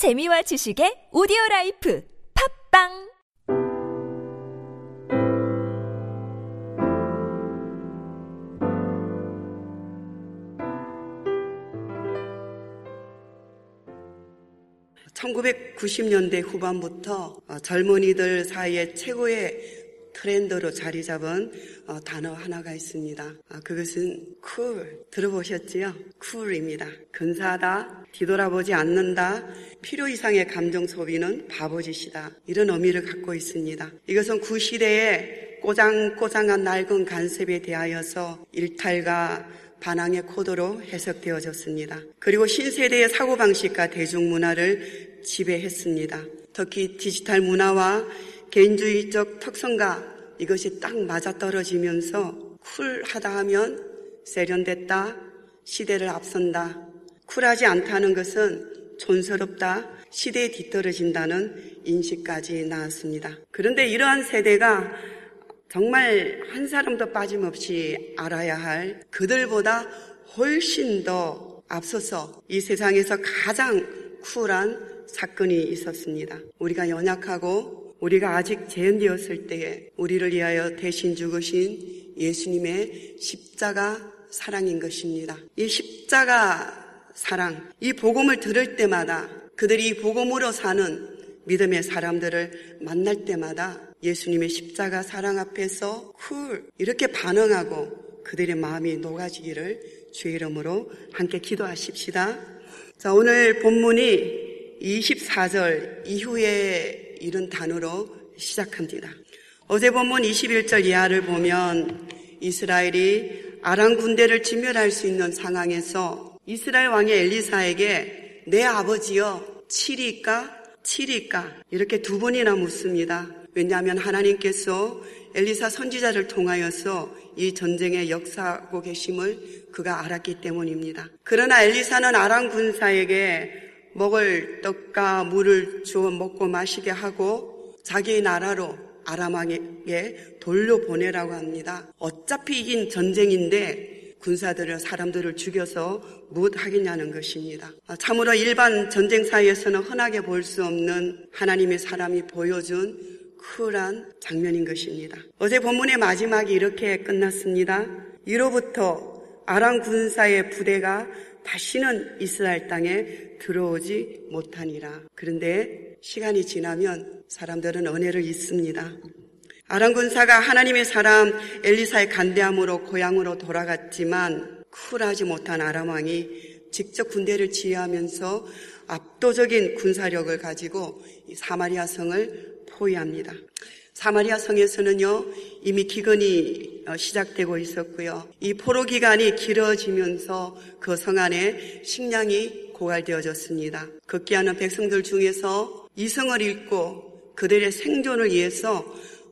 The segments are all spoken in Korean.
재미와 지식의 오디오 라이프 팟빵! (1990년대) 후반부터 어, 젊은이들 사이에 최고의 트렌드로 자리 잡은 어, 단어 하나가 있습니다. 아, 그것은 cool. 들어보셨지요? cool입니다. 근사하다, 뒤돌아보지 않는다, 필요 이상의 감정 소비는 바보짓이다. 이런 의미를 갖고 있습니다. 이것은 구시대에 꼬장꼬장한 낡은 간섭에 대하여서 일탈과 반항의 코드로 해석되어졌습니다. 그리고 신세대의 사고방식과 대중문화를 지배했습니다. 특히 디지털 문화와 개인주의적 특성과 이것이 딱 맞아떨어지면서 쿨하다 하면 세련됐다, 시대를 앞선다. 쿨하지 않다는 것은 촌스럽다, 시대에 뒤떨어진다는 인식까지 나왔습니다. 그런데 이러한 세대가 정말 한 사람도 빠짐없이 알아야 할 그들보다 훨씬 더 앞서서 이 세상에서 가장 쿨한 사건이 있었습니다. 우리가 연약하고 우리가 아직 재현되었을 때에 우리를 위하여 대신 죽으신 예수님의 십자가 사랑인 것입니다. 이 십자가 사랑, 이 복음을 들을 때마다 그들이 이 복음으로 사는 믿음의 사람들을 만날 때마다 예수님의 십자가 사랑 앞에서 쿨 이렇게 반응하고 그들의 마음이 녹아지기를 주의 이름으로 함께 기도하십시다. 자, 오늘 본문이 24절 이후에 이런 단어로 시작합니다. 어제 본문 21절 이하를 보면 이스라엘이 아랑 군대를 진멸할 수 있는 상황에서 이스라엘 왕의 엘리사에게 내 아버지여 칠이까 칠이까 이렇게 두 번이나 묻습니다. 왜냐하면 하나님께서 엘리사 선지자를 통하여서 이 전쟁에 역사하고 계심을 그가 알았기 때문입니다. 그러나 엘리사는 아랑 군사에게 먹을 떡과 물을 주어 먹고 마시게 하고 자기 나라로 아람왕에게 돌려보내라고 합니다. 어차피 이긴 전쟁인데 군사들을 사람들을 죽여서 무엇하겠냐는 것입니다. 참으로 일반 전쟁사에서는 흔하게 볼 수 없는 하나님의 사람이 보여준 쿨한 장면인 것입니다. 어제 본문의 마지막이 이렇게 끝났습니다. 이로부터 아람 군사의 부대가 다시는 이스라엘 땅에 들어오지 못하니라. 그런데 시간이 지나면 사람들은 은혜를 잊습니다. 아람 군사가 하나님의 사람 엘리사의 간대함으로 고향으로 돌아갔지만 쿨하지 못한 아람 왕이 직접 군대를 지휘하면서 압도적인 군사력을 가지고 사마리아 성을 포위합니다. 사마리아 성에서는요, 이미 기근이 어, 시작되고 있었고요. 이 포로 기간이 길어지면서 그 성 안에 식량이 고갈되어졌습니다. 극기하는 백성들 중에서 이성을 잃고 그들의 생존을 위해서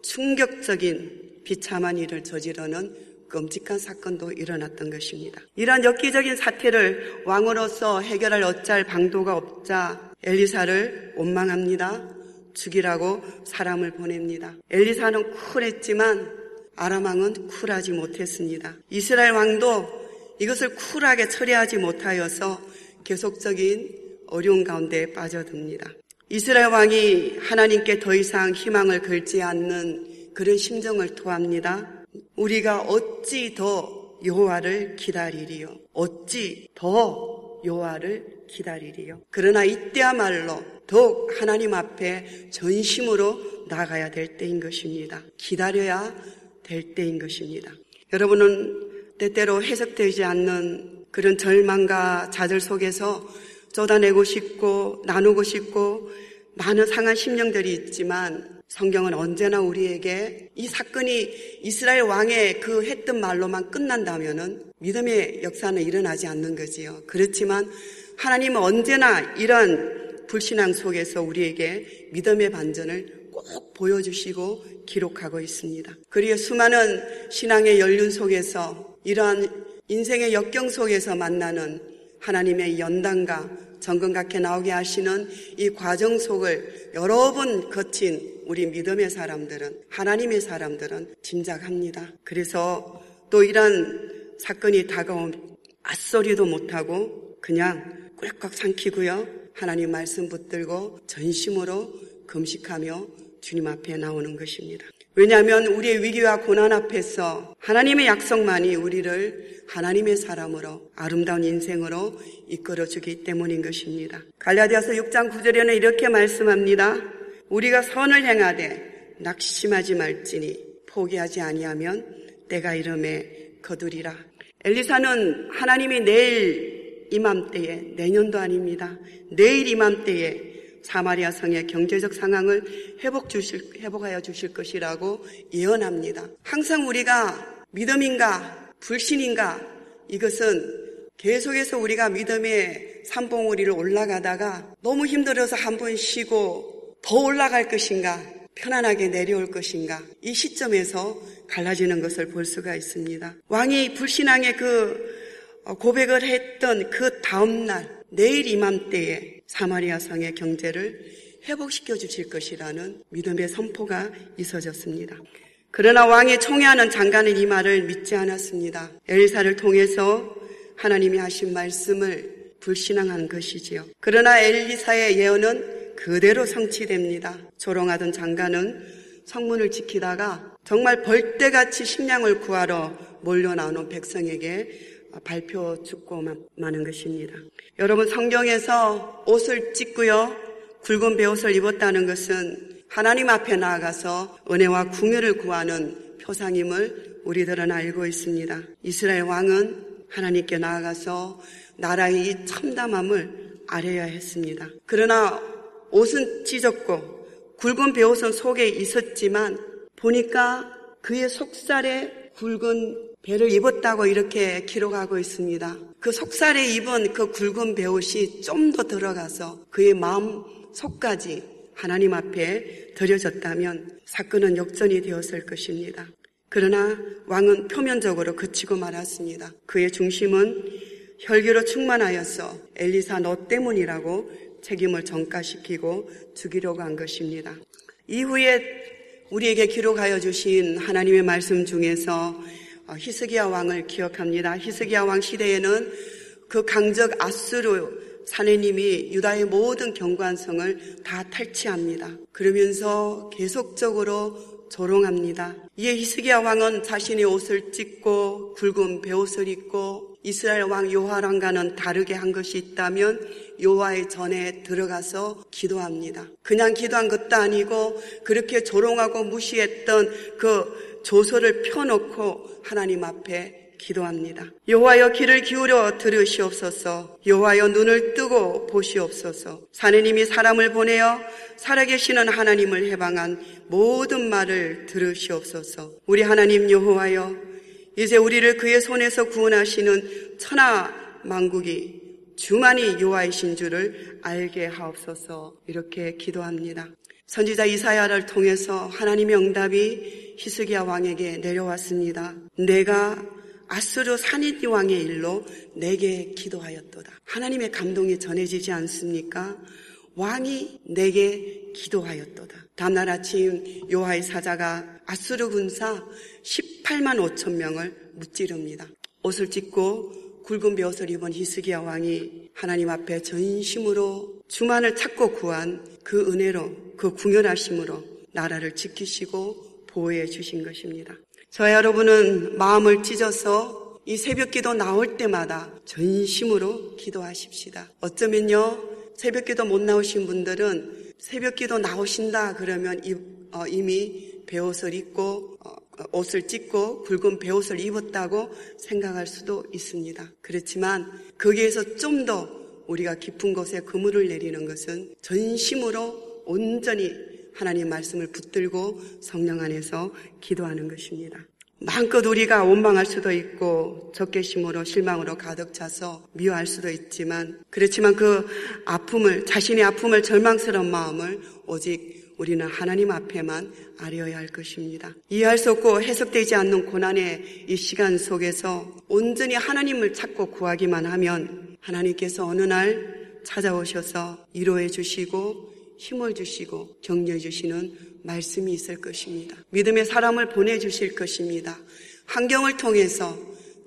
충격적인 비참한 일을 저지르는 끔찍한 사건도 일어났던 것입니다. 이러한 엽기적인 사태를 왕으로서 해결할 어찌할 방도가 없자 엘리사를 원망합니다. 죽이라고 사람을 보냅니다. 엘리사는 쿨했지만 아람왕은 쿨하지 못했습니다. 이스라엘 왕도 이것을 쿨하게 처리하지 못하여서 계속적인 어려운 가운데 빠져듭니다. 이스라엘 왕이 하나님께 더 이상 희망을 걸지 않는 그런 심정을 토합니다. 우리가 어찌 더 여호와를 기다리리요? 어찌 더 여호와를 기다리리요? 그러나 이때야말로 더욱 하나님 앞에 전심으로 나가야 될 때인 것입니다. 기다려야 될 때인 것입니다. 여러분은 때때로 해석되지 않는 그런 절망과 좌절 속에서 쏟아내고 싶고 나누고 싶고 많은 상한 심령들이 있지만 성경은 언제나 우리에게 이 사건이 이스라엘 왕의 그 했던 말로만 끝난다면은 믿음의 역사는 일어나지 않는 거지요. 그렇지만 하나님은 언제나 이런 불신앙 속에서 우리에게 믿음의 반전을 꼭 보여주시고 기록하고 있습니다. 그리고 수많은 신앙의 연륜 속에서 이러한 인생의 역경 속에서 만나는 하나님의 연단과 정금같게 나오게 하시는 이 과정 속을 여러 번 거친 우리 믿음의 사람들은 하나님의 사람들은 짐작합니다. 그래서 또 이런 사건이 다가오면 앞소리도 못하고 그냥 꿀꺽 삼키고요. 하나님 말씀 붙들고 전심으로 금식하며 주님 앞에 나오는 것입니다. 왜냐하면 우리의 위기와 고난 앞에서 하나님의 약속만이 우리를 하나님의 사람으로 아름다운 인생으로 이끌어주기 때문인 것입니다. 갈라디아서 6장 9절에는 이렇게 말씀합니다. 우리가 선을 행하되 낙심하지 말지니 포기하지 아니하면 때가 이름에 거두리라. 엘리사는 하나님이 내일 이맘때에 내년도 아닙니다. 내일 이맘때에 사마리아 성의 경제적 상황을 회복 주실, 회복하여 주실 것이라고 예언합니다. 항상 우리가 믿음인가, 불신인가, 이것은 계속해서 우리가 믿음의 산봉우리를 올라가다가 너무 힘들어서 한 번 쉬고 더 올라갈 것인가, 편안하게 내려올 것인가, 이 시점에서 갈라지는 것을 볼 수가 있습니다. 왕이 불신앙의 그 고백을 했던 그 다음날, 내일 이맘때에 사마리아 성의 경제를 회복시켜 주실 것이라는 믿음의 선포가 있어졌습니다. 그러나 왕의 총애하는 장관은 이 말을 믿지 않았습니다. 엘리사를 통해서 하나님이 하신 말씀을 불신앙한 것이지요. 그러나 엘리사의 예언은 그대로 성취됩니다. 조롱하던 장관은 성문을 지키다가 정말 벌떼같이 식량을 구하러 몰려 나오는 백성에게 발표 죽고 마는 것입니다. 여러분 성경에서 옷을 찢고요. 굵은 배옷을 입었다는 것은 하나님 앞에 나아가서 은혜와 궁유를 구하는 표상임을 우리들은 알고 있습니다. 이스라엘 왕은 하나님께 나아가서 나라의 이 참담함을 알아야 했습니다. 그러나 옷은 찢었고 굵은 배옷은 속에 있었지만 보니까 그의 속살에 굵은 배를 입었다고 이렇게 기록하고 있습니다. 그 속살에 입은 그 굵은 배옷이 좀 더 들어가서 그의 마음 속까지 하나님 앞에 드려졌다면 사건은 역전이 되었을 것입니다. 그러나 왕은 표면적으로 그치고 말았습니다. 그의 중심은 혈기로 충만하여서 엘리사 너 때문이라고 책임을 전가시키고 죽이려고 한 것입니다. 이후에 우리에게 기록하여 주신 하나님의 말씀 중에서 어, 히스기야 왕을 기억합니다. 히스기야 왕 시대에는 그 강적 아수르 사내님이 유다의 모든 경관성을 다 탈취합니다. 그러면서 계속적으로 조롱합니다. 이에 히스기야 왕은 자신의 옷을 찢고 굵은 베옷을 입고 이스라엘 왕 요하랑과는 다르게 한 것이 있다면 요하의 전에 들어가서 기도합니다. 그냥 기도한 것도 아니고 그렇게 조롱하고 무시했던 그 조서를 펴놓고 하나님 앞에 기도합니다. 여호와여 귀를 기울여 들으시옵소서. 여호와여 눈을 뜨고 보시옵소서. 사내님이 사람을 보내어 살아계시는 하나님을 해방한 모든 말을 들으시옵소서. 우리 하나님 여호와여 이제 우리를 그의 손에서 구원하시는 천하 만국이 주만이 여호와이신 줄을 알게 하옵소서. 이렇게 기도합니다. 선지자 이사야를 통해서 하나님의 응답이 히스기야 왕에게 내려왔습니다. 내가 아스르 사니디 왕의 일로 내게 기도하였도다. 하나님의 감동이 전해지지 않습니까? 왕이 내게 기도하였도다. 다음날 아침 요하의 사자가 아스르 군사 18만 5천 명을 무찌릅니다. 옷을 찢고 굵은 벼옷을 입은 히스기야 왕이 하나님 앞에 전심으로 주만을 찾고 구한 그 은혜로 그 궁연하심으로 나라를 지키시고 보호해 주신 것입니다. 저 여러분은 마음을 찢어서 이 새벽 기도 나올 때마다 전심으로 기도하십시다. 어쩌면요, 새벽 기도 못 나오신 분들은 새벽 기도 나오신다 그러면 어, 이미 배옷을 입고 어, 옷을 찢고 붉은 배옷을 입었다고 생각할 수도 있습니다. 그렇지만 거기에서 좀 더 우리가 깊은 곳에 그물을 내리는 것은 전심으로 온전히 하나님 말씀을 붙들고 성령 안에서 기도하는 것입니다. 마음껏 우리가 원망할 수도 있고 적개심으로 실망으로 가득 차서 미워할 수도 있지만 그렇지만 그 아픔을 자신의 아픔을 절망스러운 마음을 오직 우리는 하나님 앞에만 아려야 할 것입니다. 이해할 수 없고 해석되지 않는 고난의 이 시간 속에서 온전히 하나님을 찾고 구하기만 하면 하나님께서 어느 날 찾아오셔서 위로해 주시고 힘을 주시고 격려해 주시는 말씀이 있을 것입니다. 믿음의 사람을 보내주실 것입니다. 환경을 통해서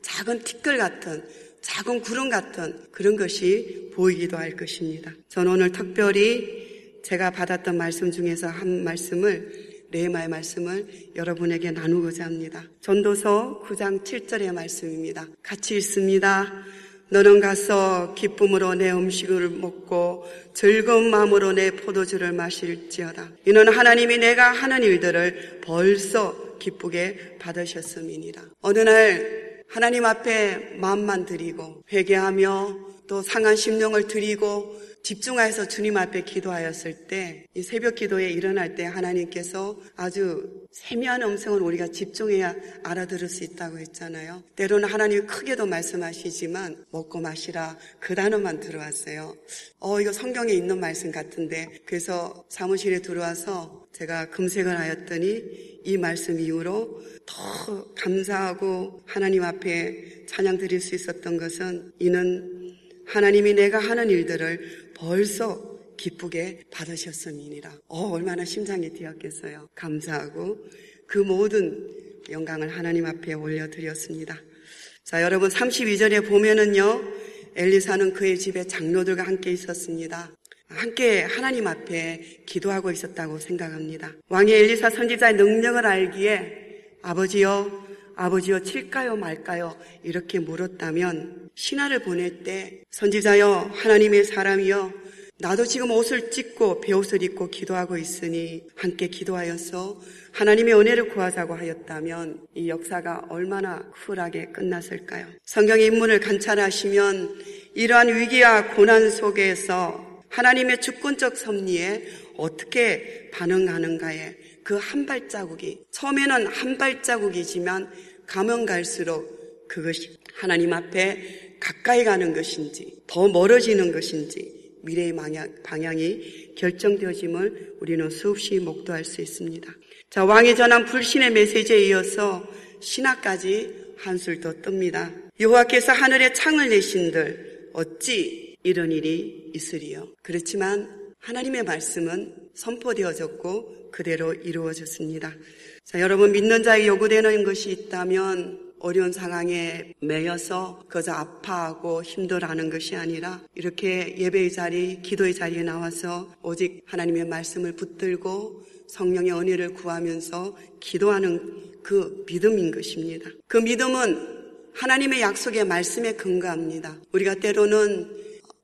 작은 티끌 같은 작은 구름 같은 그런 것이 보이기도 할 것입니다. 저는 오늘 특별히 제가 받았던 말씀 중에서 한 말씀을 레마의 말씀을 여러분에게 나누고자 합니다. 전도서 9장 7절의 말씀입니다. 같이 있습니다. 너는 가서 기쁨으로 내 음식을 먹고 즐거운 마음으로 내 포도주를 마실지어다. 이는 하나님이 내가 하는 일들을 벌써 기쁘게 받으셨음이니라. 어느 날 하나님 앞에 마음만 드리고 회개하며 또 상한 심령을 드리고 집중하여서 주님 앞에 기도하였을 때, 이 새벽 기도에 일어날 때 하나님께서 아주 세미한 음성을 우리가 집중해야 알아들을 수 있다고 했잖아요. 때로는 하나님이 크게도 말씀하시지만 먹고 마시라 그 단어만 들어왔어요. 어, 이거 성경에 있는 말씀 같은데. 그래서 사무실에 들어와서 제가 검색을 하였더니 이 말씀 이후로 더 감사하고 하나님 앞에 찬양 드릴 수 있었던 것은 이는 하나님이 내가 하는 일들을 벌써 기쁘게 받으셨음이니라. 어, 얼마나 심장이 뛰었겠어요. 감사하고 그 모든 영광을 하나님 앞에 올려드렸습니다. 자, 여러분 32절에 보면은요, 엘리사는 그의 집에 장로들과 함께 있었습니다. 함께 하나님 앞에 기도하고 있었다고 생각합니다. 왕이 엘리사 선지자의 능력을 알기에 아버지여, 아버지여 칠까요 말까요? 이렇게 물었다면 신하를 보낼 때 선지자여 하나님의 사람이여 나도 지금 옷을 찢고 배옷을 입고 기도하고 있으니 함께 기도하여서 하나님의 은혜를 구하자고 하였다면 이 역사가 얼마나 쿨하게 끝났을까요? 성경의 인물을 관찰하시면 이러한 위기와 고난 속에서 하나님의 주권적 섭리에 어떻게 반응하는가에 그 한 발자국이 처음에는 한 발자국이지만 가면 갈수록 그것이 하나님 앞에 가까이 가는 것인지 더 멀어지는 것인지 미래의 방향, 이 결정되어짐을 우리는 수없이 목도할 수 있습니다. 자, 왕이 전한 불신의 메시지에 이어서 신하까지 한술 더 뜹니다. 여호와께서 하늘에 창을 내신들 어찌 이런 일이 있으리요. 그렇지만 하나님의 말씀은 선포되어졌고 그대로 이루어졌습니다. 자, 여러분 믿는 자에 요구되는 것이 있다면 어려운 상황에 매여서 그저 아파하고 힘들어하는 것이 아니라 이렇게 예배의 자리, 기도의 자리에 나와서 오직 하나님의 말씀을 붙들고 성령의 은혜를 구하면서 기도하는 그 믿음인 것입니다. 그 믿음은 하나님의 약속의 말씀에 근거합니다. 우리가 때로는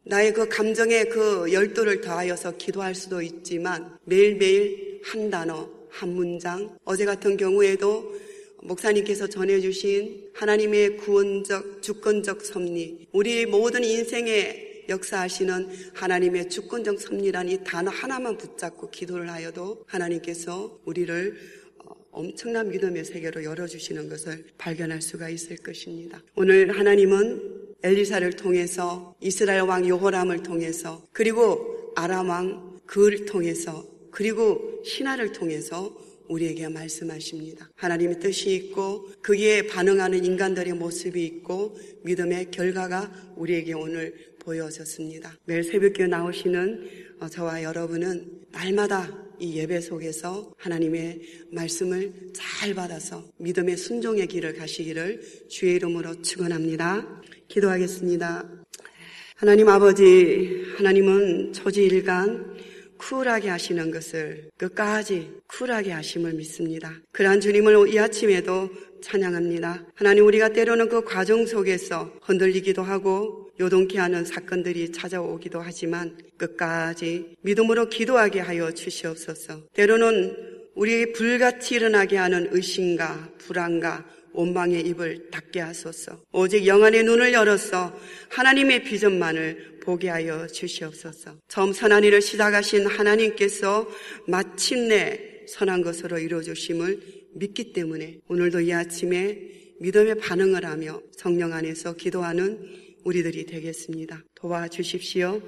나의 그 감정의 그 열도를 더하여서 기도할 수도 있지만 매일매일 한 단어, 한 문장, 어제 같은 경우에도 목사님께서 전해주신 하나님의 구원적, 주권적 섭리, 우리 모든 인생에 역사하시는 하나님의 주권적 섭리란 이 단어 하나만 붙잡고 기도를 하여도 하나님께서 우리를 어, 엄청난 믿음의 세계로 열어주시는 것을 발견할 수가 있을 것입니다. 오늘 하나님은 엘리사를 통해서 이스라엘 왕 요호람을 통해서 그리고 아람 왕 그를 통해서 그리고 신하를 통해서 우리에게 말씀하십니다. 하나님의 뜻이 있고 거기에 반응하는 인간들의 모습이 있고 믿음의 결과가 우리에게 오늘 보여졌습니다. 매일 새벽에 나오시는 어, 저와 여러분은 날마다 이 예배 속에서 하나님의 말씀을 잘 받아서 믿음의 순종의 길을 가시기를 주의 이름으로 축원합니다. 기도하겠습니다. 하나님 아버지, 하나님은 초지일간 쿨하게 하시는 것을 끝까지 쿨하게 하심을 믿습니다. 그러한 주님을 이 아침에도 찬양합니다. 하나님 우리가 때로는 그 과정 속에서 흔들리기도 하고 요동케 하는 사건들이 찾아오기도 하지만 끝까지 믿음으로 기도하게 하여 주시옵소서. 때로는 우리 불같이 일어나게 하는 의심과 불안과 원망의 입을 닫게 하소서. 오직 영안의 눈을 열어서 하나님의 비전만을 보게 하여 주시옵소서. 처음 선한 일을 시작하신 하나님께서 마침내 선한 것으로 이루어 주심을 믿기 때문에 오늘도 이 아침에 믿음의 반응을 하며 성령 안에서 기도하는 우리들이 되겠습니다. 도와주십시오.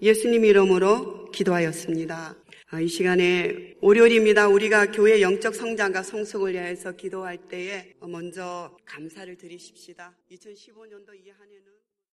예수님 이름으로 기도하였습니다. 아, 이 시간에 월요일입니다. 우리가 교회 영적 성장과 성숙을 위해서 기도할 때에 먼저 감사를 드리십시다. 2015년도 이 한 해는